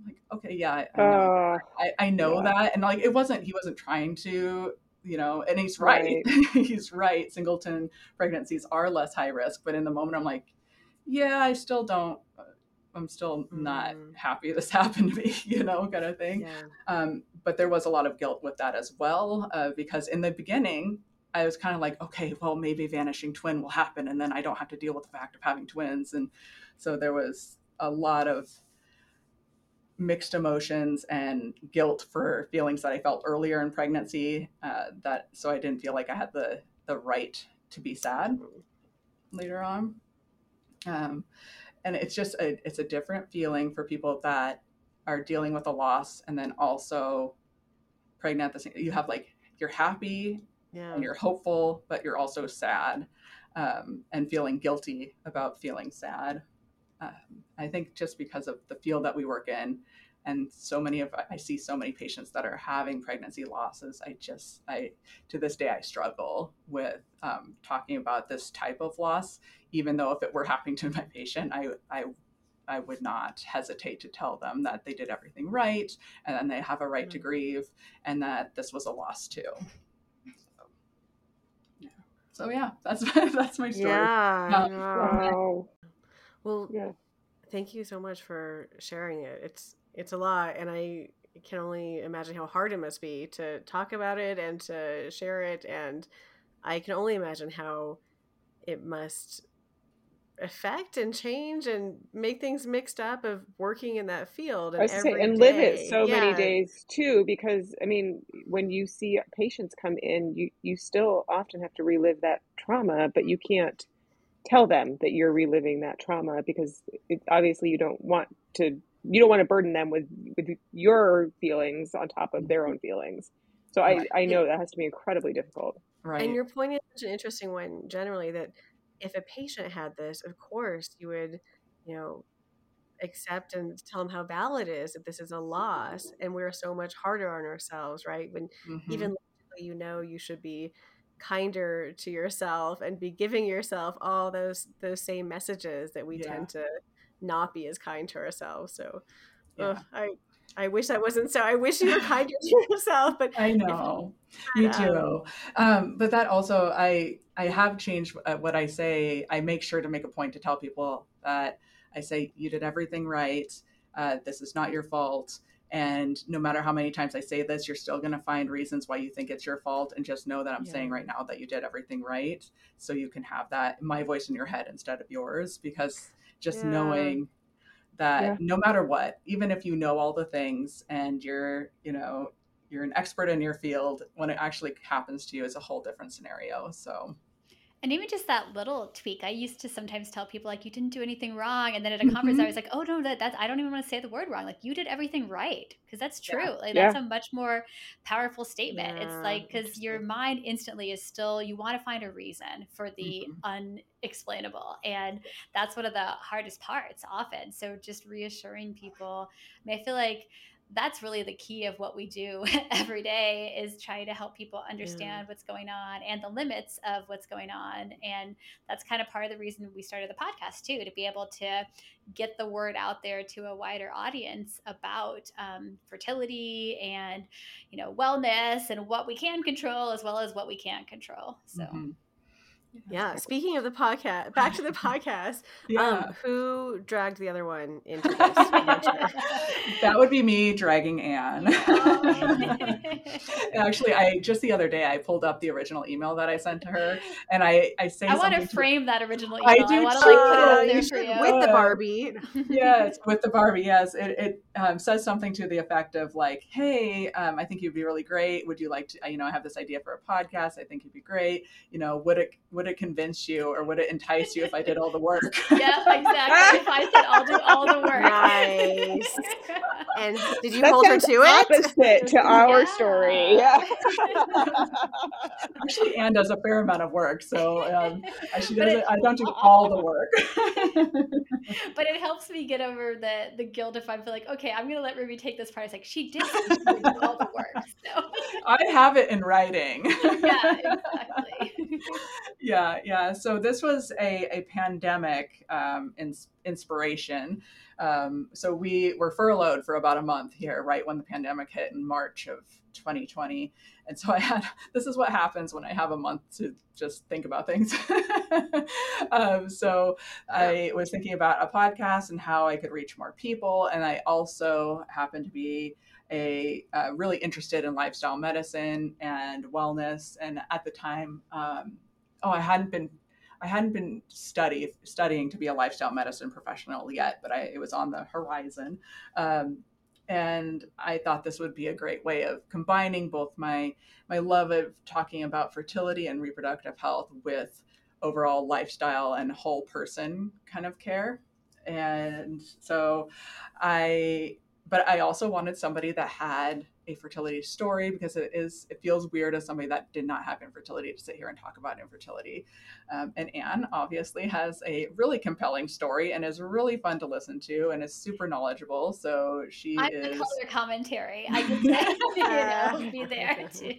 like, okay, yeah, I, I know, uh, I, I know yeah. that. And like, it wasn't, he wasn't trying to, you know, and he's right. right. he's right. Singleton pregnancies are less high risk. But in the moment, I'm like, yeah, I still don't. Uh, I'm still not mm. happy this happened to me, you know, kind of thing. Yeah. Um, but there was a lot of guilt with that as well, uh, because in the beginning, I was kind of like, okay, well, maybe vanishing twin will happen, and then I don't have to deal with the fact of having twins. And so there was a lot of mixed emotions and guilt for feelings that I felt earlier in pregnancy. Uh, that so I didn't feel like I had the the right to be sad mm. later on. Um, and it's just a, it's a different feeling for people that are dealing with a loss and then also pregnant. The same, you have like you're happy yeah. and you're hopeful, but you're also sad um, and feeling guilty about feeling sad. um, I think just because of the field that we work in, and so many of I see so many patients that are having pregnancy losses. I just I to this day I struggle with um, talking about this type of loss, even though if it were happening to my patient, I I I would not hesitate to tell them that they did everything right and then they have a right mm-hmm. to grieve and that this was a loss too. So yeah, so, yeah that's my, that's my story. Yeah. Um, wow. Well, yeah. Thank you so much for sharing it. It's it's a lot, and I can only imagine how hard it must be to talk about it and to share it, and I can only imagine how it must affect and change and make things mixed up of working in that field and, say, and live it so yeah. many days too because i mean when you see patients come in you you still often have to relive that trauma but you can't tell them that you're reliving that trauma because it, obviously you don't want to you don't want to burden them with with your feelings on top of their own feelings so i i know that has to be incredibly difficult right and your point is such an interesting one generally that if a patient had this, of course you would, you know, accept and tell them how valid it is that this is a loss and we're so much harder on ourselves, right? When mm-hmm. even you know you should be kinder to yourself and be giving yourself all those those same messages that we yeah. tend to not be as kind to ourselves. So yeah. I I wish that wasn't so. I wish you were kinder to yourself, but I know me too. Um, but that also, I I have changed uh, what I say. I make sure to make a point to tell people that I say you did everything right. Uh, this is not your fault. And no matter how many times I say this, you're still going to find reasons why you think it's your fault. And just know that I'm yeah. saying right now that you did everything right. So you can have that, my voice in your head instead of yours, because just yeah. knowing that yeah. no matter what, even if you know all the things and you're, you know, you're an expert in your field, when it actually happens to you, is a whole different scenario. So and even just that little tweak, I used to sometimes tell people like you didn't do anything wrong, and then at a mm-hmm. conference I was like, oh no, that that's I don't even want to say the word wrong. Like you did everything right because that's true. Yeah. Like that's yeah. a much more powerful statement. Yeah, it's like because your mind instantly is still you want to find a reason for the mm-hmm. unexplainable, and that's one of the hardest parts often. So just reassuring people. I mean, I feel like that's really the key of what we do every day is try to help people understand yeah. what's going on and the limits of what's going on and that's kind of part of the reason we started the podcast too to be able to get the word out there to a wider audience about um, fertility and you know wellness and what we can control as well as what we can't control so mm-hmm yeah speaking of the podcast back to the podcast yeah. um who dragged the other one into this that would be me dragging anne. Actually i just the other day i pulled up the original email that i sent to her and i i say i want to frame that original email. I, do I want to like put it up there for you. with the barbie. Yes with the barbie yes. It, it um, says something to the effect of like hey um, i think you'd be really great. Would you like to you know i have this idea for a podcast. I think you'd be great. You know would it would it convince you or would it entice you if I did all the work? yeah, exactly. if I said I'll do all the work. Nice. and did you that hold her to it? Opposite to our yeah. story. Yeah. Actually, Anne does a fair amount of work, so um, she does it, I don't do all the work. but it helps me get over the the guilt if I feel like, okay, I'm going to let Ruby take this part. It's like she did all the work. So. I have it in writing. yeah, exactly. Yeah, yeah. So this was a, a pandemic um, ins- inspiration. Um, so we were furloughed for about a month here, right when the pandemic hit in March of 2020. And so I had this is what happens when I have a month to just think about things. um, so I was thinking about a podcast and how I could reach more people. And I also happened to be a uh, really interested in lifestyle medicine and wellness. And at the time, um, oh, I hadn't been I hadn't been study studying to be a lifestyle medicine professional yet, but I, it was on the horizon. Um, and I thought this would be a great way of combining both my my love of talking about fertility and reproductive health with overall lifestyle and whole person kind of care. And so I but I also wanted somebody that had fertility story because it is it feels weird as somebody that did not have infertility to sit here and talk about infertility. Um, and Anne obviously has a really compelling story and is really fun to listen to and is super knowledgeable. So she I'm is the color commentary. I can you know, be there too.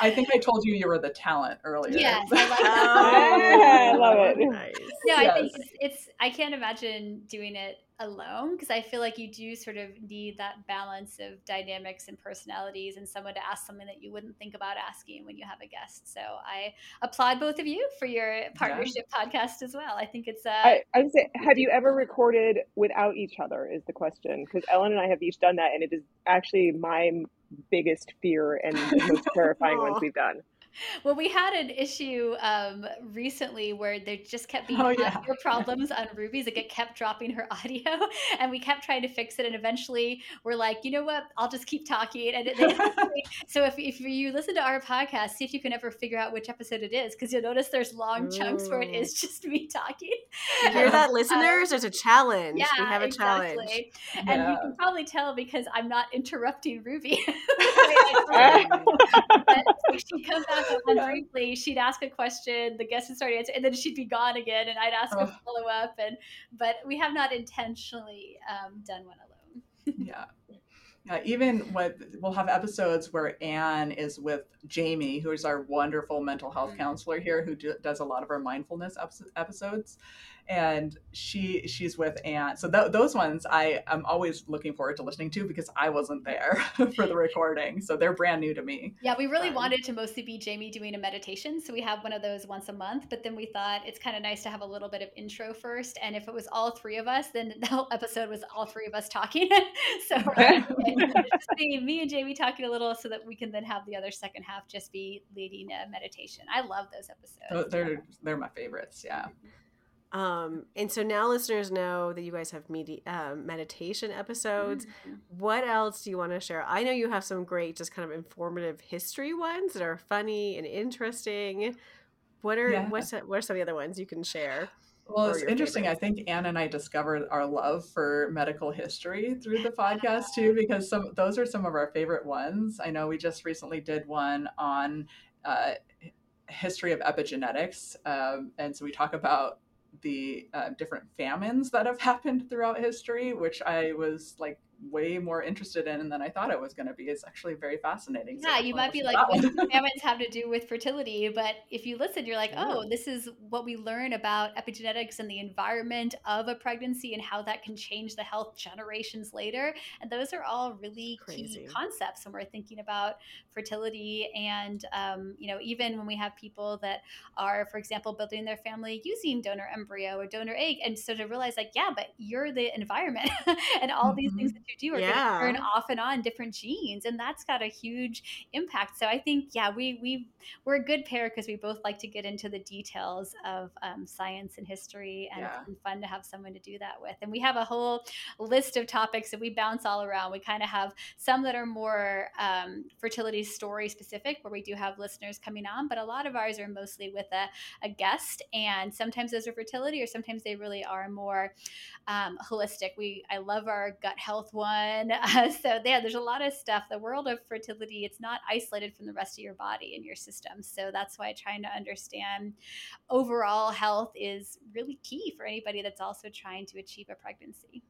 I think I told you you were the talent earlier. Yes, I like that. Oh, I love it. Nice. No, I think it's, it's I can't imagine doing it alone because I feel like you do sort of need that balance of dynamics and personalities and someone to ask something that you wouldn't think about asking when you have a guest. So I applaud both of you for your partnership podcast as well. I think it's uh I, I would say, have you ever recorded without each other? Is the question because Ellen and I have each done that, and it is actually my biggest fear and the most terrifying ones we've done. Well, we had an issue um, recently where there just kept being Oh, yeah. problems on Ruby's. Like it kept dropping her audio, and we kept trying to fix it. And eventually, we're like, you know what? I'll just keep talking. And it, so if, if you listen to our podcast, see if you can ever figure out which episode it is, because you'll notice there's long chunks where it is just me talking. You hear that, listeners? There's a challenge. Yeah, we have a exactly. challenge. And Yeah. you can probably tell because I'm not interrupting Ruby. Um, But she'd come back up and briefly, she'd ask a question, the guest would start answering, and then she'd be gone again, and I'd ask a Oh. follow up. And but we have not intentionally um, done one alone. yeah. Yeah, even what we'll have episodes where Anne is with Jamie, who is our wonderful mental health Mhm. counselor here, who do, does a lot of our mindfulness episodes, and she she's with Anne. So th- those ones I am always looking forward to listening to because I wasn't there for the recording, so they're brand new to me. Yeah, we really Fun. wanted to mostly be Jamie doing a meditation, so we have one of those once a month. But then we thought it's kind of nice to have a little bit of intro first, and if it was all three of us, then the whole episode was all three of us talking. so like, just me and Jamie talking a little, so that we can then have the other second half just be leading a meditation. I love those episodes. So they're they're my favorites. Yeah. Mm-hmm. Um, and so now listeners know that you guys have um, meditation episodes. Mhm. What else do you want to share? I know you have some great, just kind of informative history ones that are funny and interesting. What are Yeah. what's what are some of the other ones you can share? Well, it's interesting. I think Anne and I discovered our love for medical history through the podcast too, because some those are some of our favorite ones. I know we just recently did one on uh, history of epigenetics, um, and so we talk about the uh, different famines that have happened throughout history, which I was like way more interested in than I thought it was going to be. It's actually very fascinating. Yeah, I you might be like, what that do famines have to do with fertility? But if you listen, you're like, Yeah. oh, this is what we learn about epigenetics and the environment of a pregnancy and how that can change the health generations later. And those are all really Crazy. key concepts when we're thinking about fertility. And, um, you know, even when we have people that are, for example, building their family using donor embryo or donor egg. And so to realize, like, yeah, but you're the environment and all these things that you do are Yeah. going to turn off and on different genes. And that's got a huge impact. So I think, yeah, we we we're a good pair because we both like to get into the details of um, science and history, and Yeah. it's fun to have someone to do that with. And we have a whole list of topics that we bounce all around. We kind of have some that are more um, fertility story specific, where we do have listeners coming on, but a lot of ours are mostly with a, a guest, and sometimes those are fertility, or sometimes they really are more um, holistic. We I love our gut health one. Uh, so yeah, there's a lot of stuff. The world of fertility, it's not isolated from the rest of your body and your system. So that's why trying to understand overall health is really key for anybody that's also trying to achieve a pregnancy.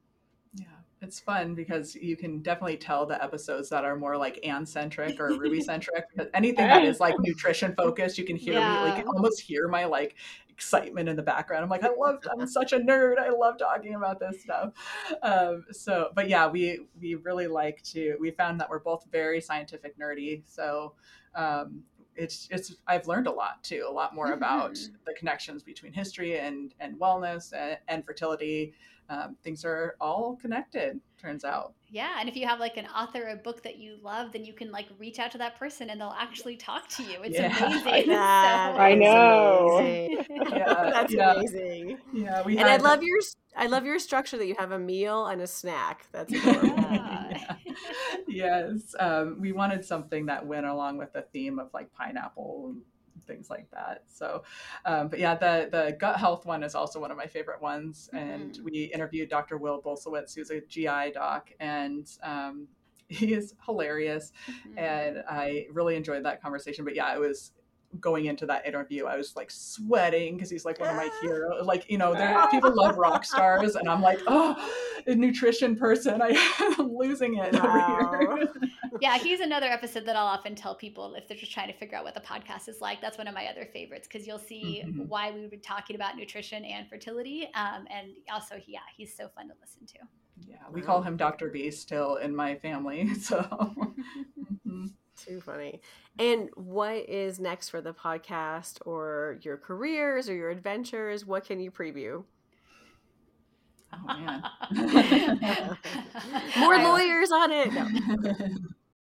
Yeah, it's fun because you can definitely tell the episodes that are more like Anne centric or Ruby centric. Anything that is like nutrition focused, you can hear me like almost hear my like excitement in the background. I'm like, I love, I'm such a nerd. I love talking about this stuff. Um, so, but yeah, we we really like to. We found that we're both very scientific nerdy. So. Um, it's it's I've learned a lot too, a lot more about Mhm. the connections between history and and wellness and, and fertility um, things are all connected turns out Yeah, and if you have like an author a book that you love, then you can like reach out to that person and they'll actually talk to you. It's Yeah. amazing. That I know. amazing. yeah That's yeah, amazing. yeah we And I love your I love your structure that you have a meal and a snack. That's adorable. Yeah. yes um, we wanted something that went along with the theme of like pineapple and things like that so um, but yeah the the gut health one is also one of my favorite ones and Mhm. we interviewed dr will Bulsiewicz who's a gi doc and um, he is hilarious, mm-hmm. and I really enjoyed that conversation. But yeah, it was going into that interview, I was like sweating because he's like one of my heroes. Like, you know, there people love rock stars, and I'm like, oh, a nutrition person. I, am losing it wow. over here. yeah, he's another episode that I'll often tell people if they're just trying to figure out what the podcast is like. That's one of my other favorites because you'll see mm-hmm. why we were talking about nutrition and fertility. Um, and also, yeah, he's so fun to listen to. Yeah, we call him Dr. B still in my family. So. mm-hmm. Too funny. And what is next for the podcast or your careers or your adventures? What can you preview? Oh man. More lawyers on it. No.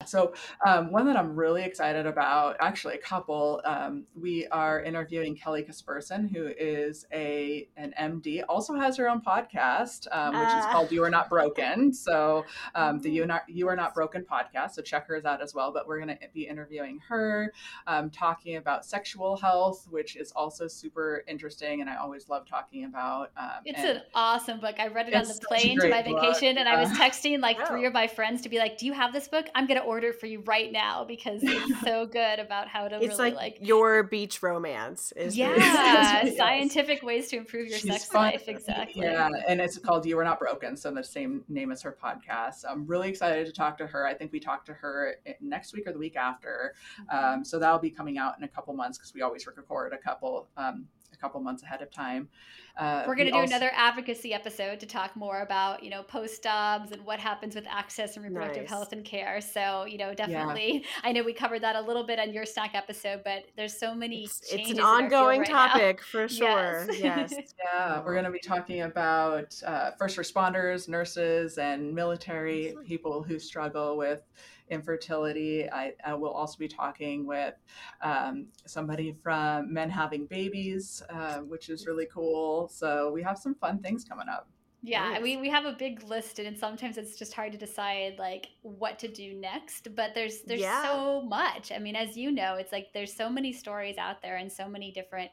So, um, one that I'm really excited about, actually, a couple. Um, we are interviewing Kelly Casperson, who is a an MD, also has her own podcast, um, which uh. is ah. called "You Are Not Broken." So, um, the "You Are Not You Are Not Broken" podcast. So check hers out as well. But we're going to be interviewing her, um, talking about sexual health, which is also super interesting, and I always love talking about. Um, it's an awesome book. I read it on the plane to my vacation, book. and I was texting like three of my friends to be like, "Do you have this book? I'm going to order." Order for you right now because it's so good about how to it's really like, like, your beach romance is yeah scientific ways to improve your She's sex fun. life exactly. Yeah and it's called you are not broken so the same name as her podcast. I'm really excited to talk to her. I think we talk to her next week or the week after. Mm-hmm. um, so that'll be coming out in a couple months because we always record a couple um, a couple months ahead of time. Uh, We're going to do also... another advocacy episode to talk more about, you know, post-Dobbs and what happens with access and reproductive nice. health and care. So, you know, definitely, yeah. I know we covered that a little bit on your stack episode, but there's so many It's, it's an ongoing right topic now. for sure. Yes. yes. yeah. We're going to be talking about uh, first responders, nurses, and military people who struggle with infertility. I, I will also be talking with um, somebody from Men Having Babies, uh, which is really cool. So we have some fun things coming up. Yeah, nice. we, we have a big list and sometimes it's just hard to decide like what to do next, but there's there's yeah. so much. I mean, as you know, it's like there's so many stories out there and so many different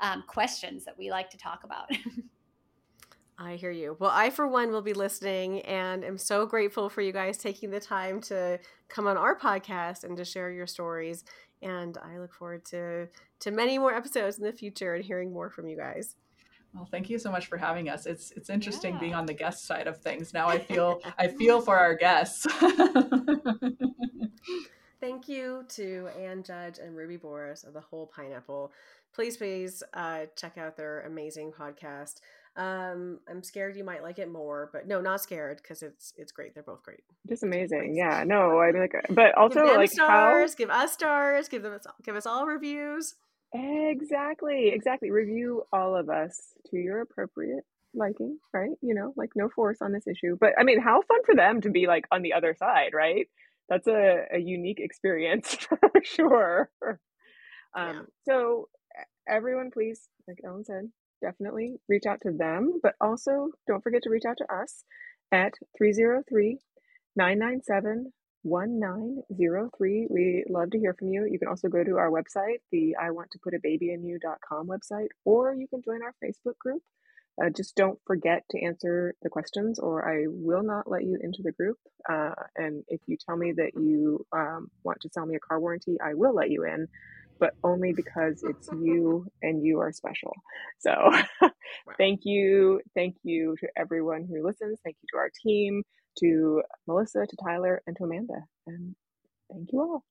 um, questions that we like to talk about. I hear you. Well, I, for one, will be listening and am so grateful for you guys taking the time to come on our podcast and to share your stories. And I look forward to, to many more episodes in the future and hearing more from you guys. Well, thank you so much for having us. It's it's interesting yeah. being on the guest side of things. Now I feel I feel for our guests. thank you to Anne Judge and Ruby Booras of the Whole Pineapple. Please, please uh, check out their amazing podcast. Um, I'm scared you might like it more, but no, not scared because it's it's great. They're both great. Just amazing. Yeah. No, I mean, like, but also give like stars, how... give us stars, give them give us all reviews. Exactly. Exactly. Review all of us to your appropriate liking, right? You know, like no force on this issue. But I mean, how fun for them to be like on the other side, right? That's a, a unique experience for sure. Um, yeah. So everyone, please, like Ellen said, definitely reach out to them, but also don't forget to reach out to us at 303 997 1903. We love to hear from you. You can also go to our website, the I want to put a baby in you.com website, or you can join our Facebook group. Uh, just don't forget to answer the questions, or I will not let you into the group. Uh, and if you tell me that you um, want to sell me a car warranty, I will let you in but only because it's you and you are special. So wow. thank you. Thank you to everyone who listens. Thank you to our team, to Melissa, to Tyler, and to Amanda. And thank you all.